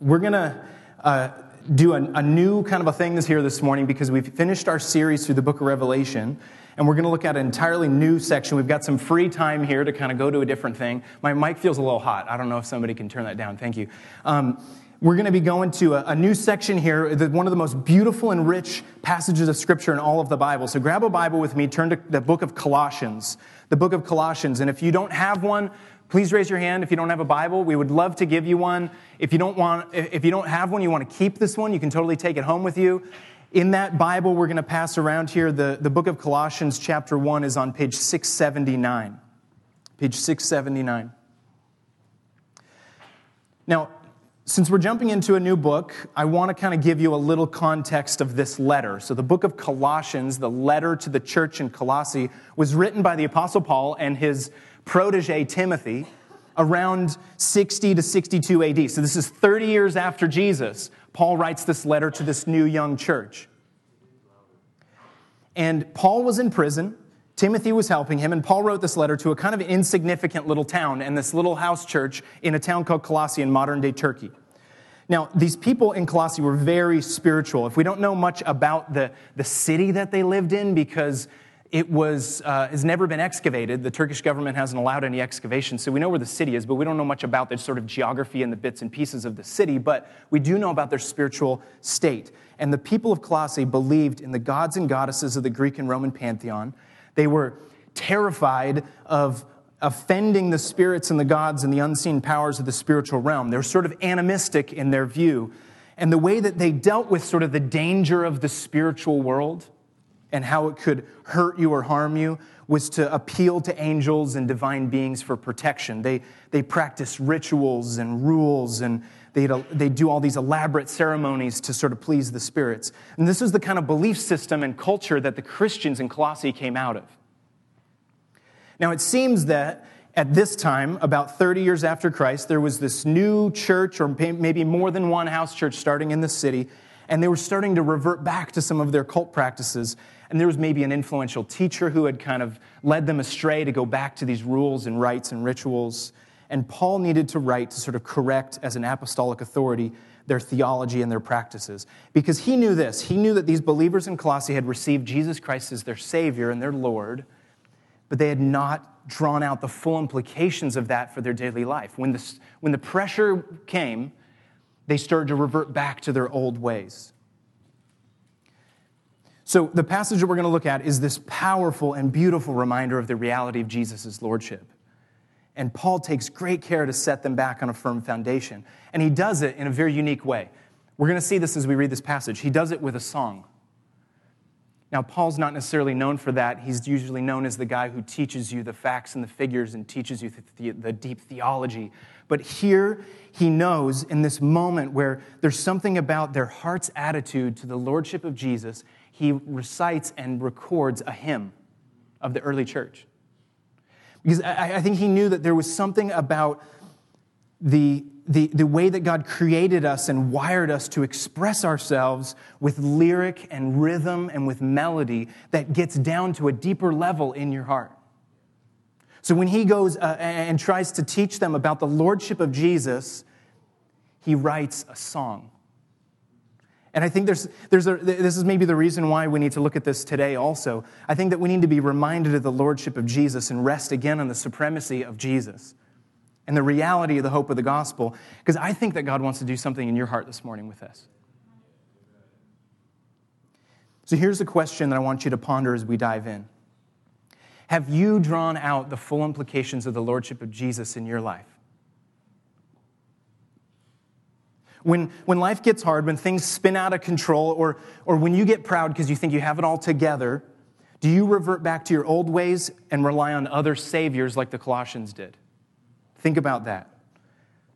we're going to uh, do a, a new kind of a thing this here this morning because we've finished our series through the book of Revelation. And we're going to look at an entirely new section. We've got some free time here to kind of go to a different thing. My mic feels a little hot. I don't know if somebody can turn that down. Thank you. Um, we're going to be going to a, a new section here, one of the most beautiful and rich passages of Scripture in all of the Bible. So grab a Bible with me, turn to the book of Colossians. The book of Colossians. And if you don't have one, please raise your hand. If you don't have a bible we would love to give you one. If you don't want if you don't have one you want to keep this one you can totally take it home with you. In that bible we're going to pass around here. The, the book of colossians chapter 1 is on page 679 page 679 now since we're jumping into a new book, I want to kind of give you a little context of this letter. So, the book of Colossians, the letter to the church in Colossae, was written by the Apostle Paul and his protege Timothy around 60 to 62 AD. So, this is 30 years after Jesus. Paul writes this letter to this new young church. And Paul was in prison. Timothy was helping him, and Paul wrote this letter to a kind of insignificant little town and this little house church in a town called Colossae in modern day Turkey. Now, these people in Colossae were very spiritual. If we don't know much about the, the city that they lived in, because it was, uh, has never been excavated, the Turkish government hasn't allowed any excavation, so we know where the city is, but we don't know much about the sort of geography and the bits and pieces of the city, but we do know about their spiritual state. And the people of Colossae believed in the gods and goddesses of the Greek and Roman pantheon. They were terrified of offending the spirits and the gods and the unseen powers of the spiritual realm. They're sort of animistic in their view. And the way that they dealt with sort of the danger of the spiritual world and how it could hurt you or harm you was to appeal to angels and divine beings for protection. They, they practice rituals and rules and they they do all these elaborate ceremonies to sort of please the spirits. And this was the kind of belief system and culture that the Christians in Colossae came out of. Now, it seems that at this time, about 30 years after Christ, there was this new church, or maybe more than one house church starting in the city, and they were starting to revert back to some of their cult practices. And there was maybe an influential teacher who had kind of led them astray to go back to these rules and rites and rituals. And Paul needed to write to sort of correct, as an apostolic authority, their theology and their practices. Because he knew this. He knew that these believers in Colossae had received Jesus Christ as their Savior and their Lord but they had not drawn out the full implications of that for their daily life. When the, when the pressure came, they started to revert back to their old ways. So, the passage that we're going to look at is this powerful and beautiful reminder of the reality of Jesus' lordship. And Paul takes great care to set them back on a firm foundation. And he does it in a very unique way. We're going to see this as we read this passage. He does it with a song. Now, Paul's not necessarily known for that. He's usually known as the guy who teaches you the facts and the figures and teaches you the, the, deep theology. But here, he knows in this moment where there's something about their heart's attitude to the lordship of Jesus, he recites and records a hymn of the early church. Because I, I think he knew that there was something about the the, the way that God created us and wired us to express ourselves with lyric and rhythm and with melody that gets down to a deeper level in your heart. So when he goes uh, and tries to teach them about the lordship of Jesus, he writes a song. And I think there's, there's a, this is maybe the reason why we need to look at this today also. I think that we need to be reminded of the lordship of Jesus and rest again on the supremacy of Jesus and the reality of the hope of the gospel, because I think that God wants to do something in your heart this morning with this. So here's a question that I want you to ponder as we dive in Have you drawn out the full implications of the Lordship of Jesus in your life? When, when life gets hard, when things spin out of control, or, or when you get proud because you think you have it all together, do you revert back to your old ways and rely on other saviors like the Colossians did? Think about that.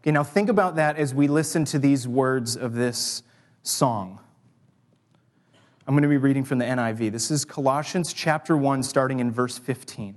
Okay, now think about that as we listen to these words of this song. I'm going to be reading from the NIV. This is Colossians chapter 1, starting in verse 15.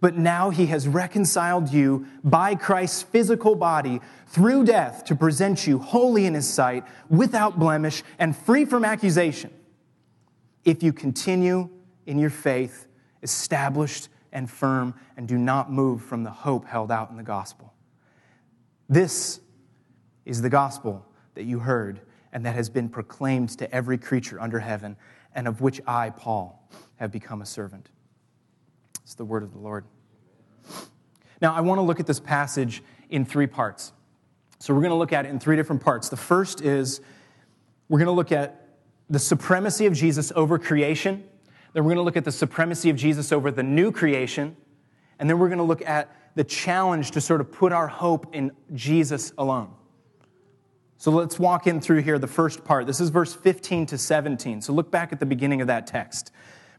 but now he has reconciled you by Christ's physical body through death to present you holy in his sight, without blemish, and free from accusation if you continue in your faith, established and firm, and do not move from the hope held out in the gospel. This is the gospel that you heard and that has been proclaimed to every creature under heaven, and of which I, Paul, have become a servant. It's the word of the Lord. Now, I want to look at this passage in three parts. So, we're going to look at it in three different parts. The first is we're going to look at the supremacy of Jesus over creation. Then we're going to look at the supremacy of Jesus over the new creation. And then we're going to look at the challenge to sort of put our hope in Jesus alone. So let's walk in through here the first part. This is verse 15 to 17. So look back at the beginning of that text,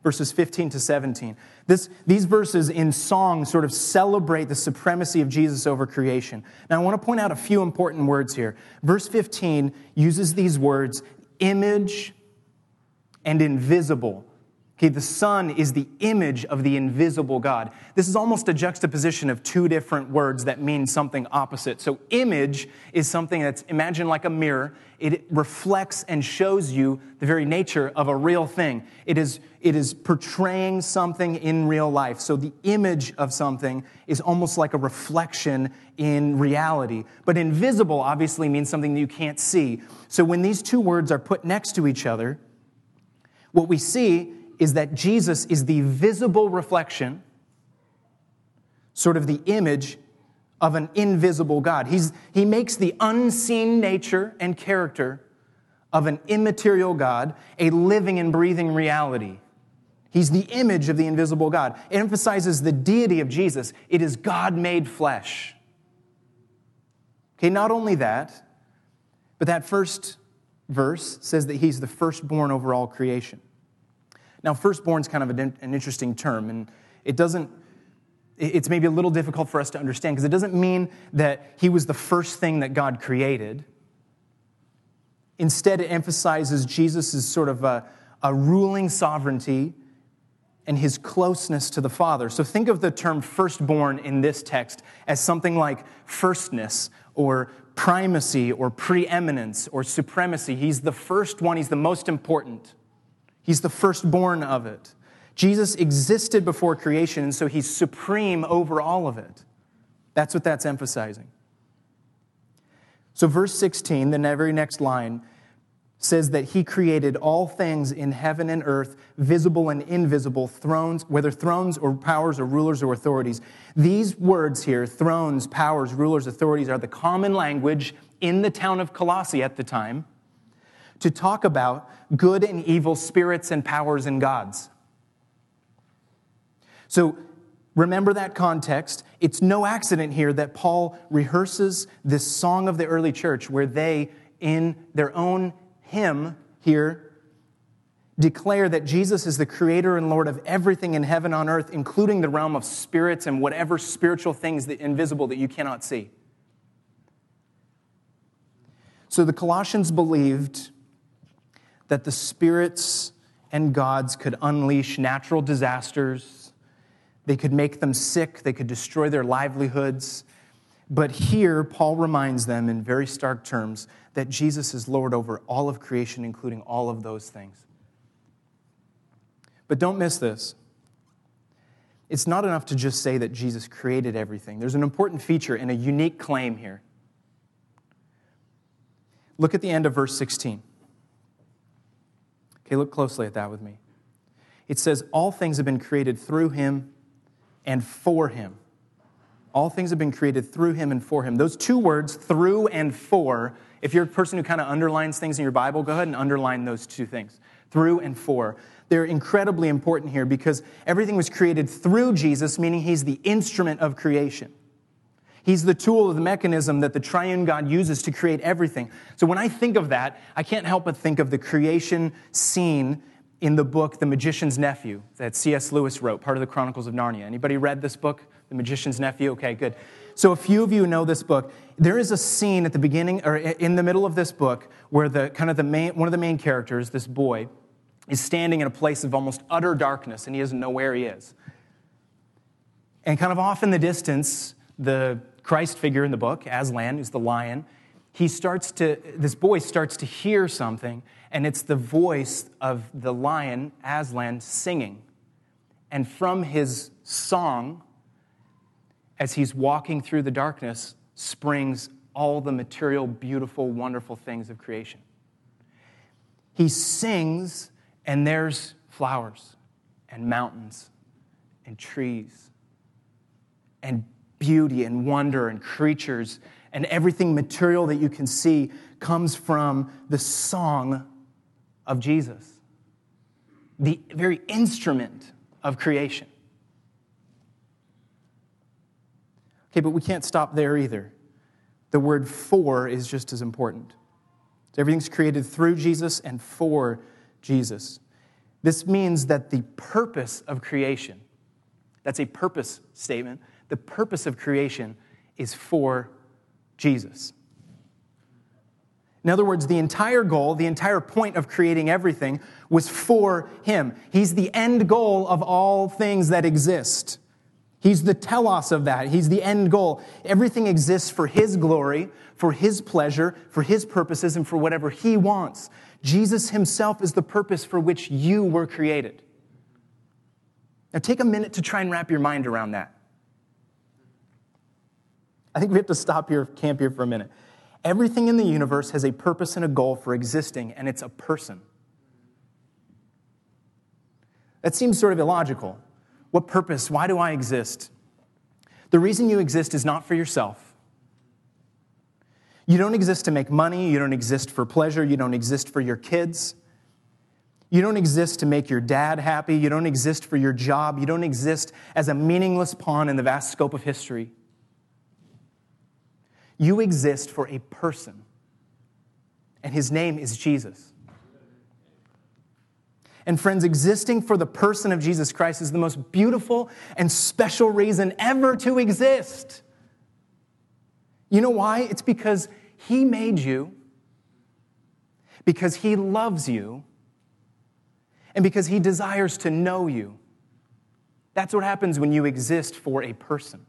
verses 15 to 17. This, these verses in song sort of celebrate the supremacy of Jesus over creation. Now I want to point out a few important words here. Verse 15 uses these words image and invisible. Okay, the Son is the image of the invisible God. This is almost a juxtaposition of two different words that mean something opposite. So, image is something that's, imagine like a mirror. It reflects and shows you the very nature of a real thing. It is, it is portraying something in real life. So, the image of something is almost like a reflection in reality. But invisible obviously means something that you can't see. So, when these two words are put next to each other, what we see is that Jesus is the visible reflection, sort of the image of an invisible God. He's, he makes the unseen nature and character of an immaterial God a living and breathing reality. He's the image of the invisible God. It emphasizes the deity of Jesus. It is God made flesh. Okay, not only that, but that first verse says that he's the firstborn over all creation. Now, firstborn is kind of an, an interesting term, and it doesn't, it's maybe a little difficult for us to understand because it doesn't mean that he was the first thing that God created. Instead, it emphasizes Jesus' sort of a, a ruling sovereignty and his closeness to the Father. So think of the term firstborn in this text as something like firstness or primacy or preeminence or supremacy. He's the first one, he's the most important. He's the firstborn of it. Jesus existed before creation, and so he's supreme over all of it. That's what that's emphasizing. So, verse 16, the very next line, says that he created all things in heaven and earth, visible and invisible, thrones, whether thrones or powers or rulers or authorities. These words here, thrones, powers, rulers, authorities, are the common language in the town of Colossae at the time to talk about good and evil spirits and powers and gods. So remember that context. It's no accident here that Paul rehearses this song of the early church where they, in their own hymn here, declare that Jesus is the creator and Lord of everything in heaven on earth, including the realm of spirits and whatever spiritual things that invisible that you cannot see. So the Colossians believed that the spirits and gods could unleash natural disasters, they could make them sick, they could destroy their livelihoods. But here, Paul reminds them in very stark terms that Jesus is Lord over all of creation, including all of those things. But don't miss this. It's not enough to just say that Jesus created everything. There's an important feature and a unique claim here. Look at the end of verse 16. Okay, look closely at that with me. It says, All things have been created through him and for him. All things have been created through him and for him. Those two words, through and for, if you're a person who kind of underlines things in your Bible, go ahead and underline those two things through and for. They're incredibly important here because everything was created through Jesus, meaning he's the instrument of creation. He's the tool the mechanism that the triune God uses to create everything. So when I think of that, I can't help but think of the creation scene in the book The Magician's Nephew that C.S. Lewis wrote, part of the Chronicles of Narnia. Anybody read this book, The Magician's Nephew? Okay, good. So a few of you know this book. There is a scene at the beginning or in the middle of this book where the kind of the main one of the main characters, this boy, is standing in a place of almost utter darkness and he doesn't know where he is. And kind of off in the distance, the Christ figure in the book, Aslan, who's the lion, he starts to, this boy starts to hear something, and it's the voice of the lion, Aslan, singing. And from his song, as he's walking through the darkness, springs all the material, beautiful, wonderful things of creation. He sings, and there's flowers and mountains and trees and beauty and wonder and creatures and everything material that you can see comes from the song of Jesus, the very instrument of creation. Okay, but we can't stop there either. The word for is just as important. So everything's created through Jesus and for Jesus. This means that the purpose of creation, that's a purpose statement, the purpose of creation is for Jesus. In other words, the entire goal, the entire point of creating everything was for Him. He's the end goal of all things that exist. He's the telos of that. He's the end goal. Everything exists for His glory, for His pleasure, for His purposes, and for whatever He wants. Jesus Himself is the purpose for which you were created. Now, take a minute to try and wrap your mind around that. I think we have to stop here, camp here for a minute. Everything in the universe has a purpose and a goal for existing, and it's a person. That seems sort of illogical. What purpose? Why do I exist? The reason you exist is not for yourself. You don't exist to make money. You don't exist for pleasure. You don't exist for your kids. You don't exist to make your dad happy. You don't exist for your job. You don't exist as a meaningless pawn in the vast scope of history. You exist for a person, and his name is Jesus. And friends, existing for the person of Jesus Christ is the most beautiful and special reason ever to exist. You know why? It's because he made you, because he loves you, and because he desires to know you. That's what happens when you exist for a person.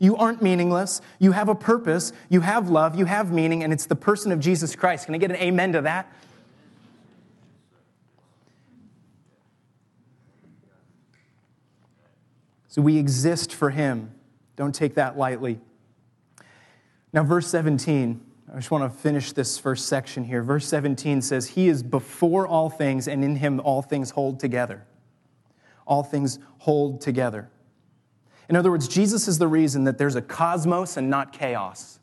You aren't meaningless. You have a purpose. You have love. You have meaning, and it's the person of Jesus Christ. Can I get an amen to that? So we exist for Him. Don't take that lightly. Now, verse 17, I just want to finish this first section here. Verse 17 says, He is before all things, and in Him all things hold together. All things hold together. In other words, Jesus is the reason that there's a cosmos and not chaos.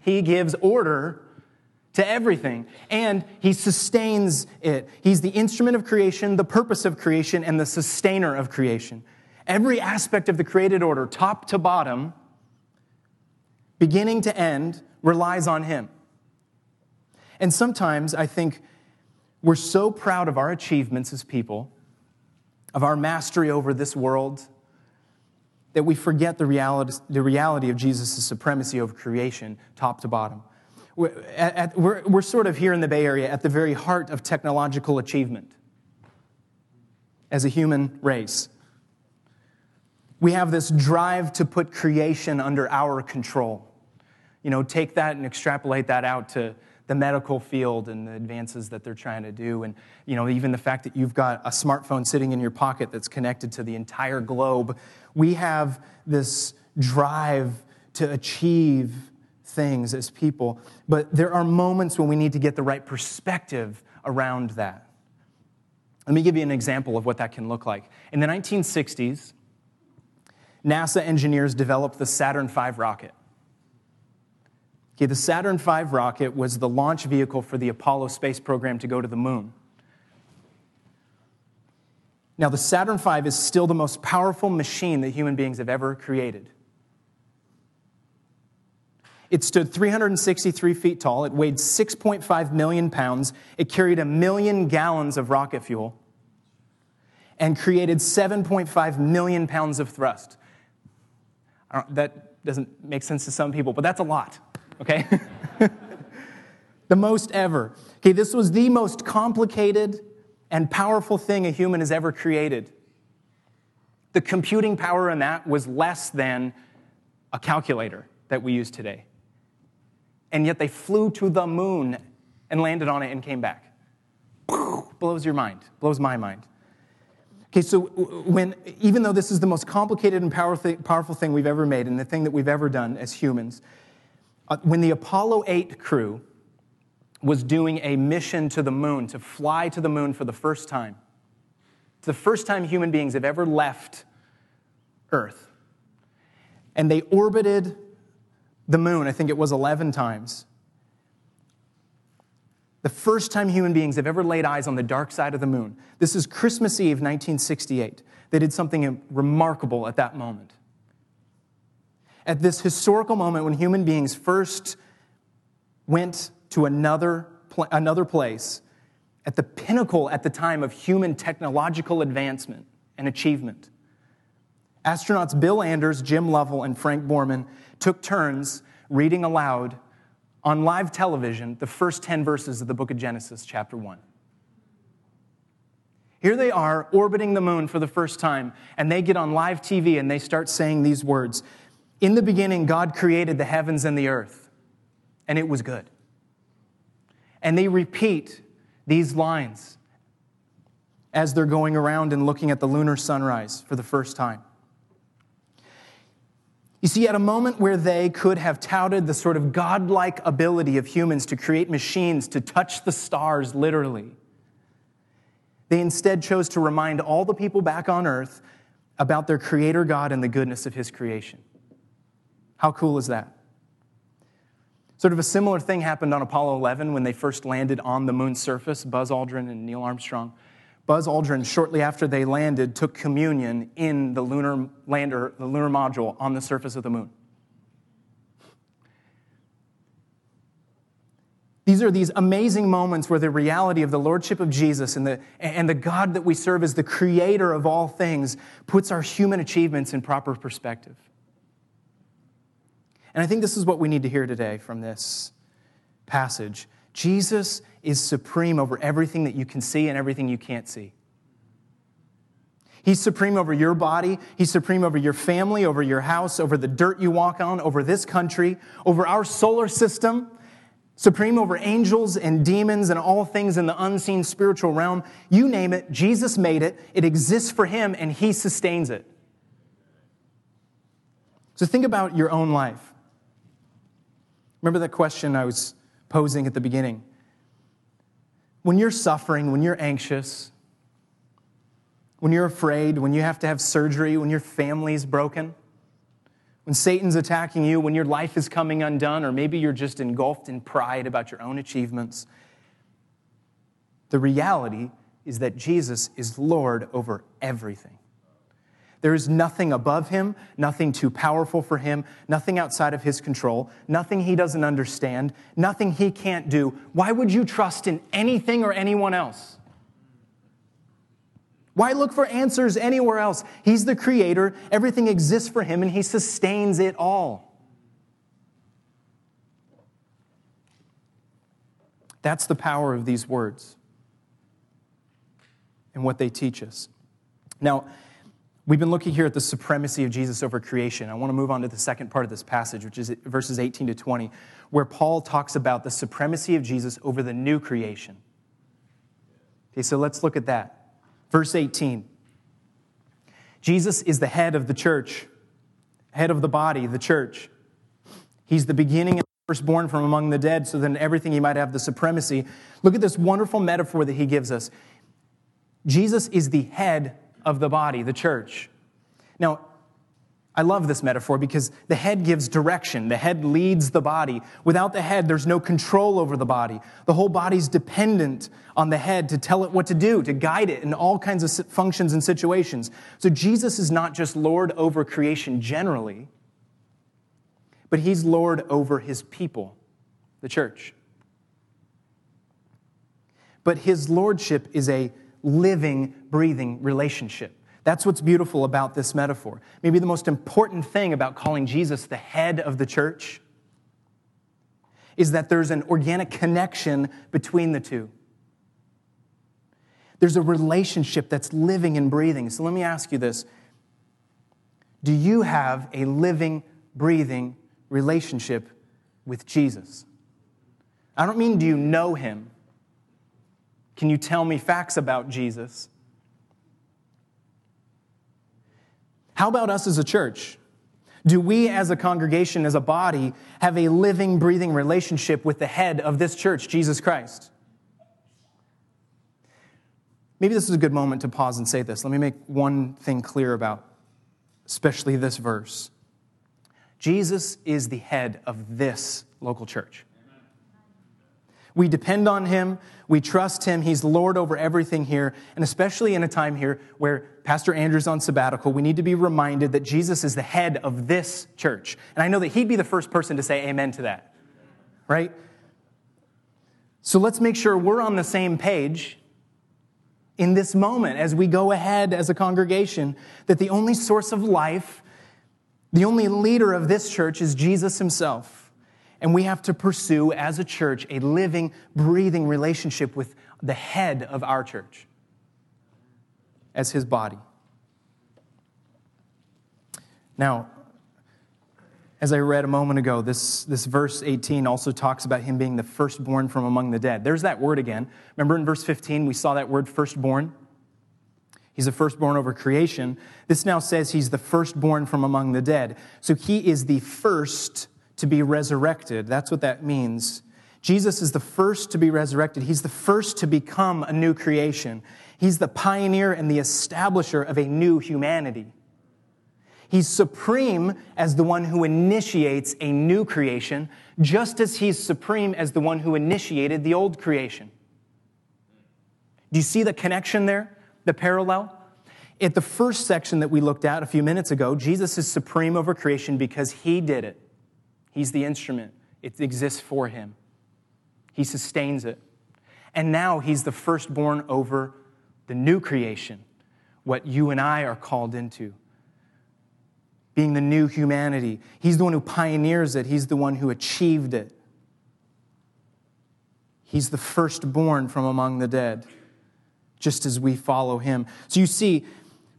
He gives order to everything, and He sustains it. He's the instrument of creation, the purpose of creation, and the sustainer of creation. Every aspect of the created order, top to bottom, beginning to end, relies on Him. And sometimes I think we're so proud of our achievements as people, of our mastery over this world, that we forget the reality, the reality of Jesus' supremacy over creation, top to bottom. We're, at, we're, we're sort of here in the Bay Area at the very heart of technological achievement as a human race. We have this drive to put creation under our control. You know, take that and extrapolate that out to the medical field and the advances that they're trying to do. And, you know, even the fact that you've got a smartphone sitting in your pocket that's connected to the entire globe. We have this drive to achieve things as people, but there are moments when we need to get the right perspective around that. Let me give you an example of what that can look like. In the 1960s, NASA engineers developed the Saturn V rocket. Okay, the Saturn V rocket was the launch vehicle for the Apollo space program to go to the moon. Now, the Saturn V is still the most powerful machine that human beings have ever created. It stood 363 feet tall. It weighed 6.5 million pounds. It carried a million gallons of rocket fuel and created 7.5 million pounds of thrust. That doesn't make sense to some people, but that's a lot, okay? the most ever. Okay, this was the most complicated and powerful thing a human has ever created. The computing power in that was less than a calculator that we use today. And yet they flew to the moon and landed on it and came back. Blows your mind, blows my mind. Okay, so when, even though this is the most complicated and powerful thing we've ever made and the thing that we've ever done as humans, uh, when the Apollo 8 crew was doing a mission to the moon, to fly to the moon for the first time. It's the first time human beings have ever left Earth. And they orbited the moon, I think it was 11 times. The first time human beings have ever laid eyes on the dark side of the moon. This is Christmas Eve, 1968. They did something remarkable at that moment. At this historical moment when human beings first went to another, another place at the pinnacle at the time of human technological advancement and achievement. Astronauts Bill Anders, Jim Lovell, and Frank Borman took turns reading aloud on live television the first 10 verses of the book of Genesis, chapter 1. Here they are orbiting the moon for the first time, and they get on live TV and they start saying these words In the beginning, God created the heavens and the earth, and it was good. And they repeat these lines as they're going around and looking at the lunar sunrise for the first time. You see, at a moment where they could have touted the sort of godlike ability of humans to create machines to touch the stars literally, they instead chose to remind all the people back on earth about their creator God and the goodness of his creation. How cool is that? Sort of a similar thing happened on Apollo 11 when they first landed on the moon's surface, Buzz Aldrin and Neil Armstrong. Buzz Aldrin, shortly after they landed, took communion in the lunar lander, the lunar module on the surface of the moon. These are these amazing moments where the reality of the Lordship of Jesus and the, and the God that we serve as the creator of all things puts our human achievements in proper perspective. And I think this is what we need to hear today from this passage. Jesus is supreme over everything that you can see and everything you can't see. He's supreme over your body. He's supreme over your family, over your house, over the dirt you walk on, over this country, over our solar system, supreme over angels and demons and all things in the unseen spiritual realm. You name it, Jesus made it. It exists for him and he sustains it. So think about your own life. Remember that question I was posing at the beginning? When you're suffering, when you're anxious, when you're afraid, when you have to have surgery, when your family's broken, when Satan's attacking you, when your life is coming undone, or maybe you're just engulfed in pride about your own achievements, the reality is that Jesus is Lord over everything. There is nothing above him, nothing too powerful for him, nothing outside of his control, nothing he doesn't understand, nothing he can't do. Why would you trust in anything or anyone else? Why look for answers anywhere else? He's the creator, everything exists for him, and he sustains it all. That's the power of these words and what they teach us. Now, We've been looking here at the supremacy of Jesus over creation. I want to move on to the second part of this passage, which is verses 18 to 20, where Paul talks about the supremacy of Jesus over the new creation. Okay, so let's look at that. Verse 18 Jesus is the head of the church, head of the body, the church. He's the beginning and firstborn from among the dead, so that in everything he might have the supremacy. Look at this wonderful metaphor that he gives us. Jesus is the head of the body, the church. Now, I love this metaphor because the head gives direction. The head leads the body. Without the head, there's no control over the body. The whole body's dependent on the head to tell it what to do, to guide it in all kinds of functions and situations. So Jesus is not just Lord over creation generally, but he's Lord over his people, the church. But his lordship is a living, breathing relationship. That's what's beautiful about this metaphor. Maybe the most important thing about calling Jesus the head of the church is that there's an organic connection between the two. There's a relationship that's living and breathing. So let me ask you this Do you have a living, breathing relationship with Jesus? I don't mean do you know him? Can you tell me facts about Jesus? How about us as a church? Do we as a congregation, as a body, have a living, breathing relationship with the head of this church, Jesus Christ? Maybe this is a good moment to pause and say this. Let me make one thing clear about, especially this verse. Jesus is the head of this local church. We depend on him. We trust him. He's Lord over everything here. And especially in a time here where Pastor Andrew's on sabbatical, we need to be reminded that Jesus is the head of this church. And I know that he'd be the first person to say amen to that, right? So let's make sure we're on the same page in this moment as we go ahead as a congregation that the only source of life, the only leader of this church is Jesus himself. And we have to pursue, as a church, a living, breathing relationship with the head of our church as his body. Now, as I read a moment ago, this, this verse 18 also talks about him being the firstborn from among the dead. There's that word again. Remember in verse 15, we saw that word firstborn? He's the firstborn over creation. This now says he's the firstborn from among the dead. So he is the first to be resurrected. That's what that means. Jesus is the first to be resurrected. He's the first to become a new creation. He's the pioneer and the establisher of a new humanity. He's supreme as the one who initiates a new creation, just as he's supreme as the one who initiated the old creation. Do you see the connection there, the parallel? At the first section that we looked at a few minutes ago, Jesus is supreme over creation because he did it. He's the instrument, it exists for him. He sustains it. And now he's the firstborn over the new creation, what you and I are called into. Being the new humanity. He's the one who pioneers it, he's the one who achieved it. He's the firstborn from among the dead, just as we follow him. So you see,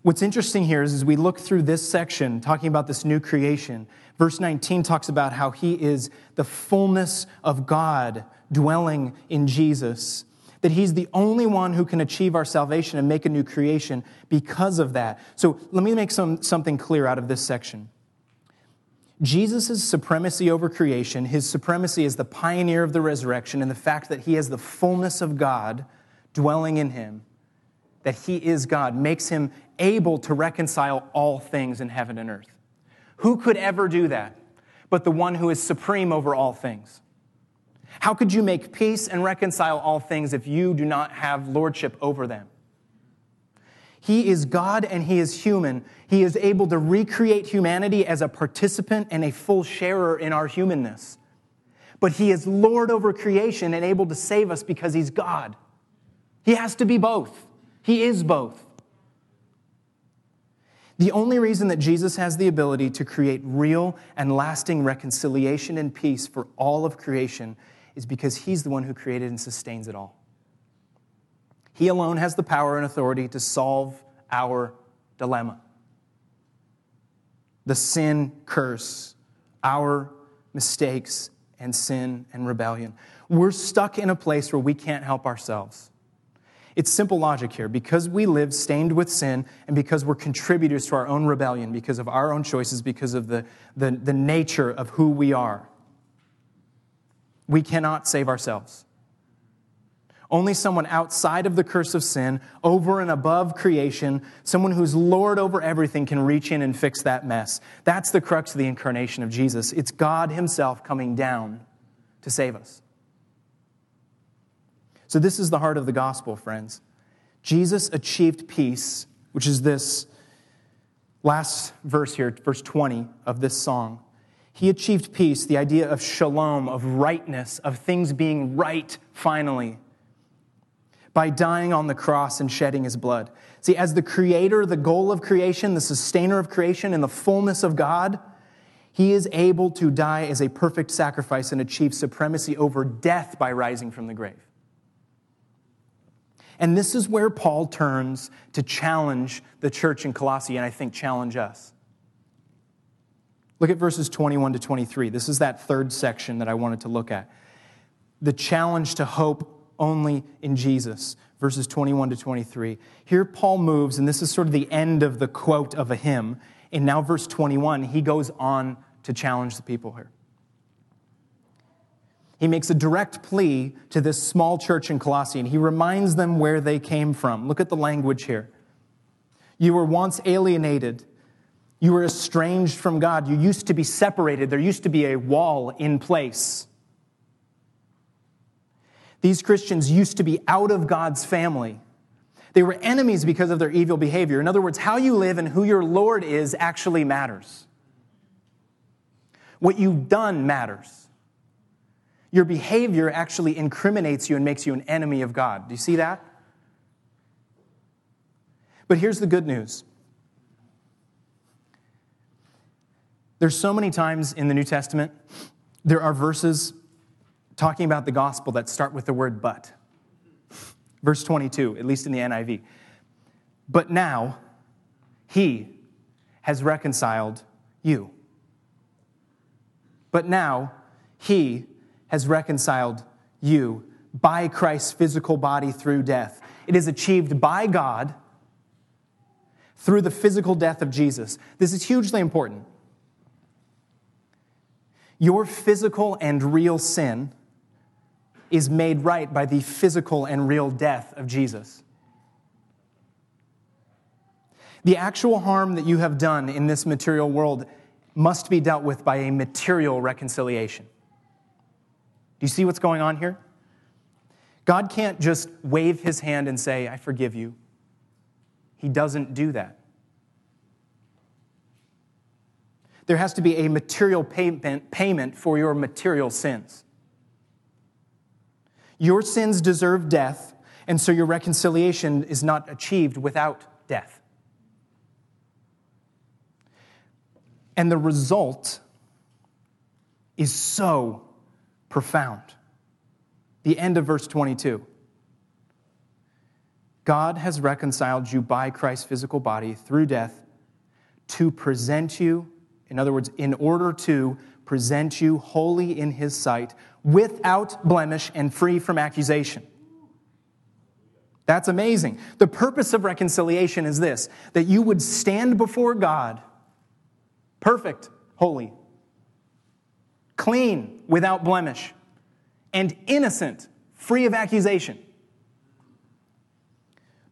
what's interesting here is as we look through this section, talking about this new creation, Verse 19 talks about how he is the fullness of God dwelling in Jesus. That he's the only one who can achieve our salvation and make a new creation because of that. So let me make some, something clear out of this section. Jesus' supremacy over creation, his supremacy as the pioneer of the resurrection, and the fact that he has the fullness of God dwelling in him, that he is God, makes him able to reconcile all things in heaven and earth. Who could ever do that but the one who is supreme over all things? How could you make peace and reconcile all things if you do not have lordship over them? He is God and He is human. He is able to recreate humanity as a participant and a full sharer in our humanness. But He is Lord over creation and able to save us because He's God. He has to be both. He is both. The only reason that Jesus has the ability to create real and lasting reconciliation and peace for all of creation is because he's the one who created and sustains it all. He alone has the power and authority to solve our dilemma. The sin curse, our mistakes and sin and rebellion. We're stuck in a place where we can't help ourselves. It's simple logic here. Because we live stained with sin and because we're contributors to our own rebellion, because of our own choices, because of the, the, the nature of who we are, we cannot save ourselves. Only someone outside of the curse of sin, over and above creation, someone who's Lord over everything, can reach in and fix that mess. That's the crux of the incarnation of Jesus. It's God Himself coming down to save us. So, this is the heart of the gospel, friends. Jesus achieved peace, which is this last verse here, verse 20 of this song. He achieved peace, the idea of shalom, of rightness, of things being right finally by dying on the cross and shedding his blood. See, as the creator, the goal of creation, the sustainer of creation, and the fullness of God, he is able to die as a perfect sacrifice and achieve supremacy over death by rising from the grave. And this is where Paul turns to challenge the church in Colossae, and I think challenge us. Look at verses 21 to 23. This is that third section that I wanted to look at. The challenge to hope only in Jesus, verses 21 to 23. Here, Paul moves, and this is sort of the end of the quote of a hymn. And now, verse 21, he goes on to challenge the people here. He makes a direct plea to this small church in Colossae, and he reminds them where they came from. Look at the language here. You were once alienated. You were estranged from God. You used to be separated. There used to be a wall in place. These Christians used to be out of God's family. They were enemies because of their evil behavior. In other words, how you live and who your Lord is actually matters. What you've done matters. Your behavior actually incriminates you and makes you an enemy of God. Do you see that? But here's the good news. There's so many times in the New Testament, there are verses talking about the gospel that start with the word but. Verse 22, at least in the NIV. But now, he has reconciled you. But now, he has reconciled you by Christ's physical body through death. It is achieved by God through the physical death of Jesus. This is hugely important. Your physical and real sin is made right by the physical and real death of Jesus. The actual harm that you have done in this material world must be dealt with by a material reconciliation. Do you see what's going on here? God can't just wave his hand and say, I forgive you. He doesn't do that. There has to be a material payment, payment for your material sins. Your sins deserve death, and so your reconciliation is not achieved without death. And the result is so profound. The end of verse 22. God has reconciled you by Christ's physical body through death to present you, in other words, in order to present you holy in his sight, without blemish and free from accusation. That's amazing. The purpose of reconciliation is this that you would stand before God, perfect, holy, clean, without blemish, and innocent, free of accusation.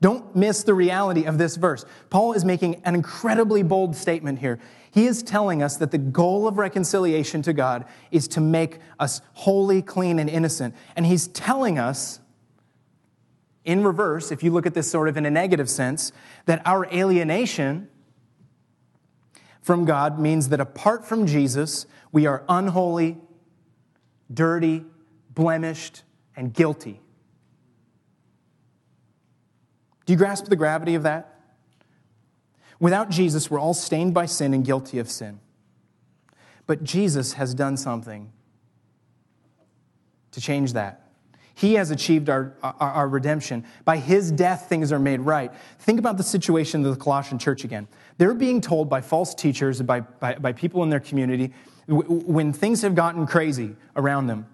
Don't miss the reality of this verse. Paul is making an incredibly bold statement here. He is telling us that the goal of reconciliation to God is to make us holy, clean, and innocent. And he's telling us, in reverse, if you look at this sort of in a negative sense, that our alienation from God means that apart from Jesus, we are unholy, dirty, blemished, and guilty. Do you grasp the gravity of that? Without Jesus, we're all stained by sin and guilty of sin. But Jesus has done something to change that. He has achieved our, our, our, redemption. By his death, things are made right. Think about the situation of the Colossian church again. They're being told by false teachers, by, by, by people in their community, when things have gotten crazy around them,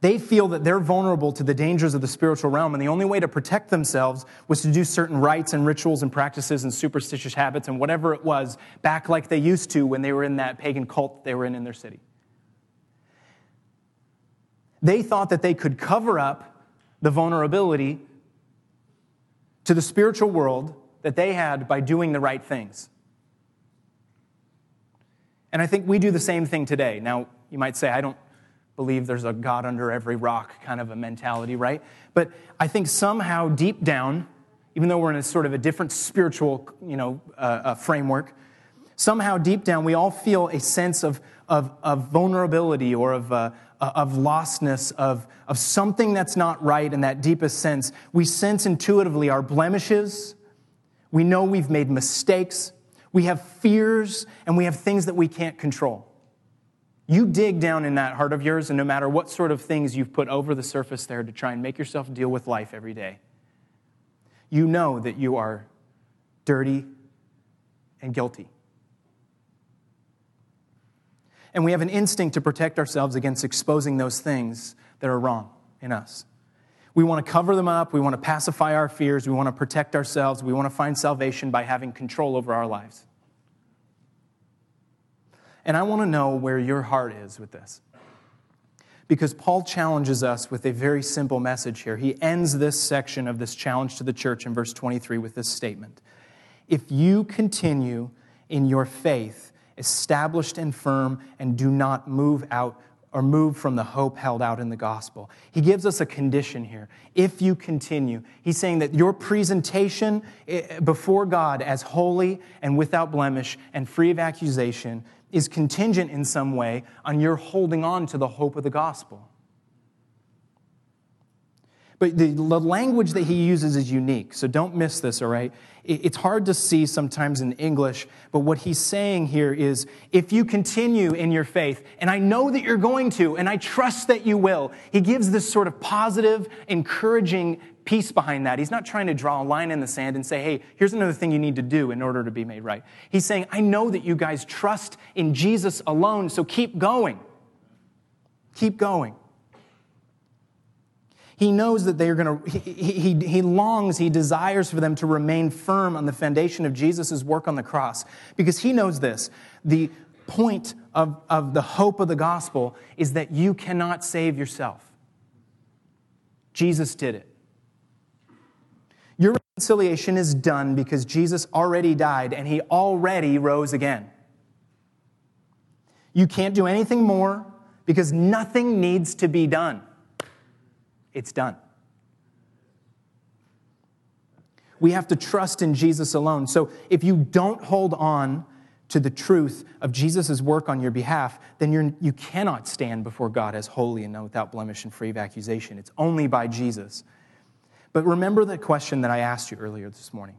they feel that they're vulnerable to the dangers of the spiritual realm, and the only way to protect themselves was to do certain rites and rituals and practices and superstitious habits and whatever it was back like they used to when they were in that pagan cult they were in in their city. They thought that they could cover up the vulnerability to the spiritual world that they had by doing the right things. And I think we do the same thing today. Now, you might say, I don't believe there's a God under every rock kind of a mentality, right? But I think somehow deep down, even though we're in a sort of a different spiritual, you know, uh, uh, framework, somehow deep down we all feel a sense of, of, of vulnerability or of, uh, of lostness, of, of something that's not right in that deepest sense. We sense intuitively our blemishes. We know we've made mistakes. We have fears and we have things that we can't control. You dig down in that heart of yours, and no matter what sort of things you've put over the surface there to try and make yourself deal with life every day, you know that you are dirty and guilty. And we have an instinct to protect ourselves against exposing those things that are wrong in us. We want to cover them up. We want to pacify our fears. We want to protect ourselves. We want to find salvation by having control over our lives. And I want to know where your heart is with this. Because Paul challenges us with a very simple message here. He ends this section of this challenge to the church in verse 23 with this statement If you continue in your faith, established and firm, and do not move out or move from the hope held out in the gospel. He gives us a condition here. If you continue, he's saying that your presentation eh, before God as holy and without blemish and free of accusation is contingent in some way on your holding on to the hope of the gospel. But the, the, language that he uses is unique, so don't miss this, all right? It, it's hard to see sometimes in English, but what he's saying here is if you continue in your faith, and I know that you're going to, and I trust that you will, he gives this sort of positive, encouraging piece behind that. He's not trying to draw a line in the sand and say, hey, here's another thing you need to do in order to be made right. He's saying, I know that you guys trust in Jesus alone, so keep going. Keep going. He knows that they are going to, he, he, he longs, he desires for them to remain firm on the foundation of Jesus' work on the cross because he knows this. The point of, of the hope of the gospel is that you cannot save yourself. Jesus did it. Your reconciliation is done because Jesus already died and he already rose again. You can't do anything more because nothing needs to be done. It's done. We have to trust in Jesus alone. So if you don't hold on to the truth of Jesus' work on your behalf, then you're, you cannot stand before God as holy and without blemish and free of accusation. It's only by Jesus but remember the question that I asked you earlier this morning.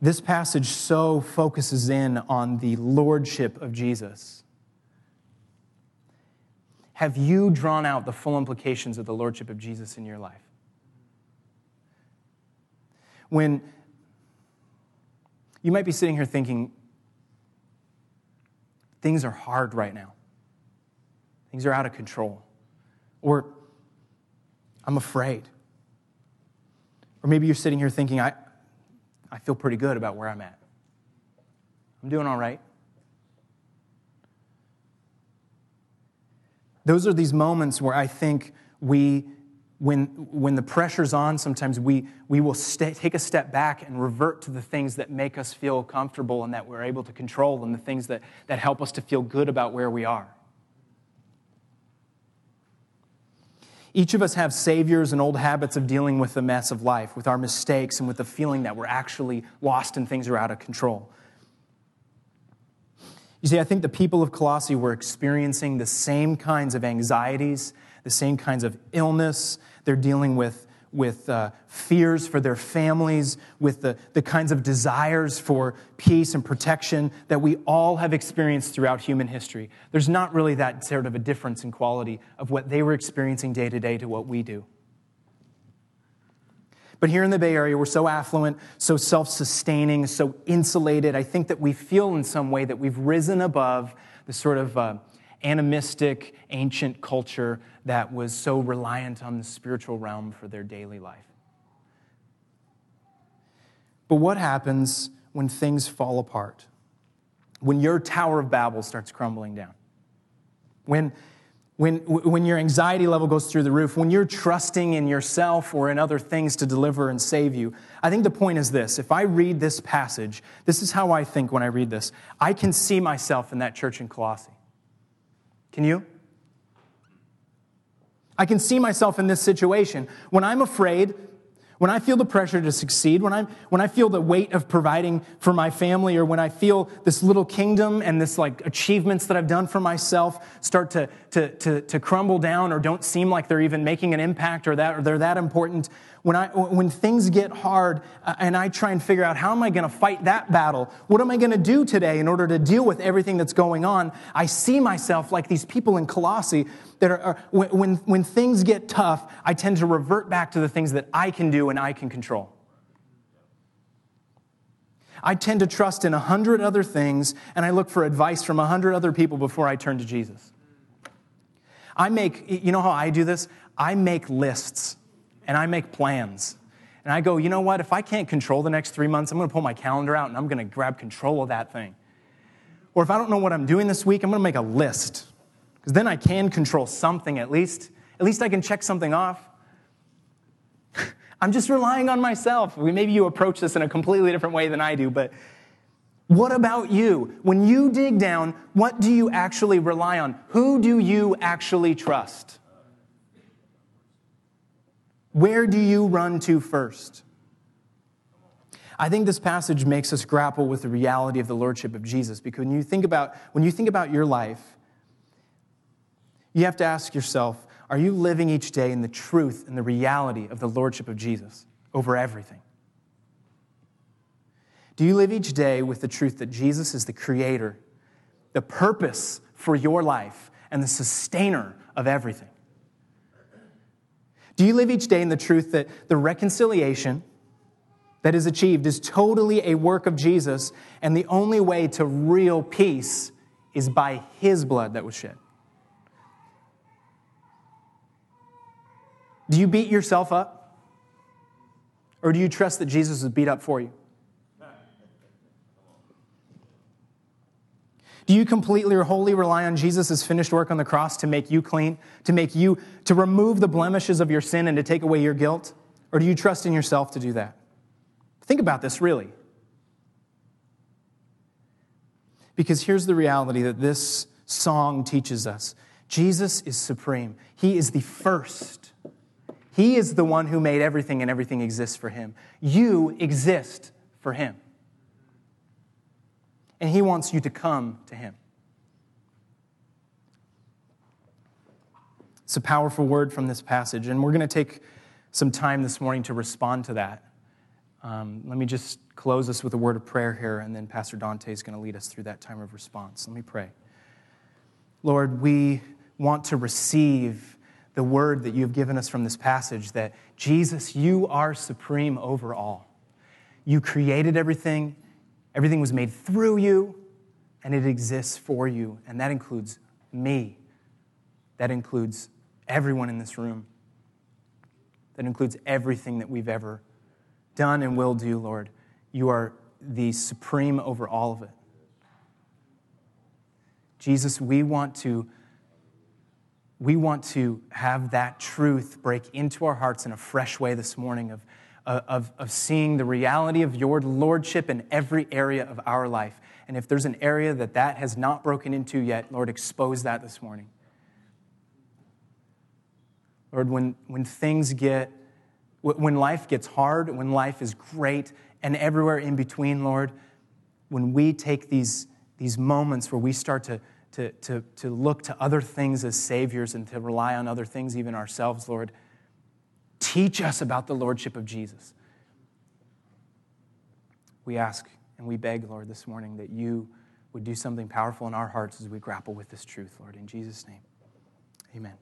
This passage so focuses in on the lordship of Jesus. Have you drawn out the full implications of the lordship of Jesus in your life? When you might be sitting here thinking, things are hard right now, things are out of control. Or I'm afraid. Or maybe you're sitting here thinking, I, I feel pretty good about where I'm at. I'm doing all right. Those are these moments where I think we, when, when the pressure's on, sometimes we, we will take a step back and revert to the things that make us feel comfortable and that we're able to control and the things that, that help us to feel good about where we are. Each of us have saviors and old habits of dealing with the mess of life, with our mistakes, and with the feeling that we're actually lost and things are out of control. You see, I think the people of Colossae were experiencing the same kinds of anxieties, the same kinds of illness. They're dealing with with uh, fears for their families, with the, the kinds of desires for peace and protection that we all have experienced throughout human history. There's not really that sort of a difference in quality of what they were experiencing day to day to what we do. But here in the Bay Area, we're so affluent, so self sustaining, so insulated. I think that we feel in some way that we've risen above the sort of uh, animistic, ancient culture that was so reliant on the spiritual realm for their daily life. But what happens when things fall apart? When your Tower of Babel starts crumbling down? When when, when your anxiety level goes through the roof, when you're trusting in yourself or in other things to deliver and save you. I think the point is this if I read this passage, this is how I think when I read this. I can see myself in that church in Colossae. Can you? I can see myself in this situation. When I'm afraid, when I feel the pressure to succeed, when, I'm, when I feel the weight of providing for my family, or when I feel this little kingdom and this like achievements that I've done for myself start to, to, to, to crumble down or don't seem like they're even making an impact or that or they're that important, when, I, when things get hard uh, and I try and figure out how am I going to fight that battle? What am I going to do today in order to deal with everything that's going on? I see myself like these people in Colossae that are, are when, when things get tough, I tend to revert back to the things that I can do and I can control. I tend to trust in a hundred other things and I look for advice from a hundred other people before I turn to Jesus. I make, you know how I do this? I make lists and I make plans. And I go, you know what? If I can't control the next three months, I'm going to pull my calendar out and I'm going to grab control of that thing. Or if I don't know what I'm doing this week, I'm going to make a list. Because then I can control something at least. At least I can check something off. I'm just relying on myself. Maybe you approach this in a completely different way than I do, but what about you? When you dig down, what do you actually rely on? Who do you actually trust? Where do you run to first? I think this passage makes us grapple with the reality of the lordship of Jesus because when you think about when you think about your life you have to ask yourself are you living each day in the truth and the reality of the lordship of Jesus over everything? Do you live each day with the truth that Jesus is the creator, the purpose for your life, and the sustainer of everything? Do you live each day in the truth that the reconciliation that is achieved is totally a work of Jesus, and the only way to real peace is by his blood that was shed? Do you beat yourself up? Or do you trust that Jesus was beat up for you? Do you completely or wholly rely on Jesus' finished work on the cross to make you clean, to make you, to remove the blemishes of your sin and to take away your guilt? Or do you trust in yourself to do that? Think about this really. Because here's the reality that this song teaches us Jesus is supreme, He is the first. He is the one who made everything, and everything exists for Him. You exist for Him and He wants you to come to Him. It's a powerful word from this passage, and we're going to take some time this morning to respond to that. Um, let me just close us with a word of prayer here, and then Pastor Dante is going to lead us through that time of response. Let me pray. Lord, we want to receive the word that you have given us from this passage that Jesus, you are supreme over all. You created everything, Everything was made through you, and it exists for you. And that includes me. That includes everyone in this room. That includes everything that we've ever done and will do, Lord. You are the supreme over all of it. Jesus, we want to we want to have that truth break into our hearts in a fresh way this morning of of, of seeing the reality of your lordship in every area of our life. And if there's an area that that has not broken into yet, Lord, expose that this morning. Lord, when, when things get, when life gets hard, when life is great, and everywhere in between, Lord, when we take these, these moments where we start to, to, to, to look to other things as saviors and to rely on other things, even ourselves, Lord, Teach us about the Lordship of Jesus. We ask and we beg, Lord, this morning that you would do something powerful in our hearts as we grapple with this truth, Lord. In Jesus' name, amen.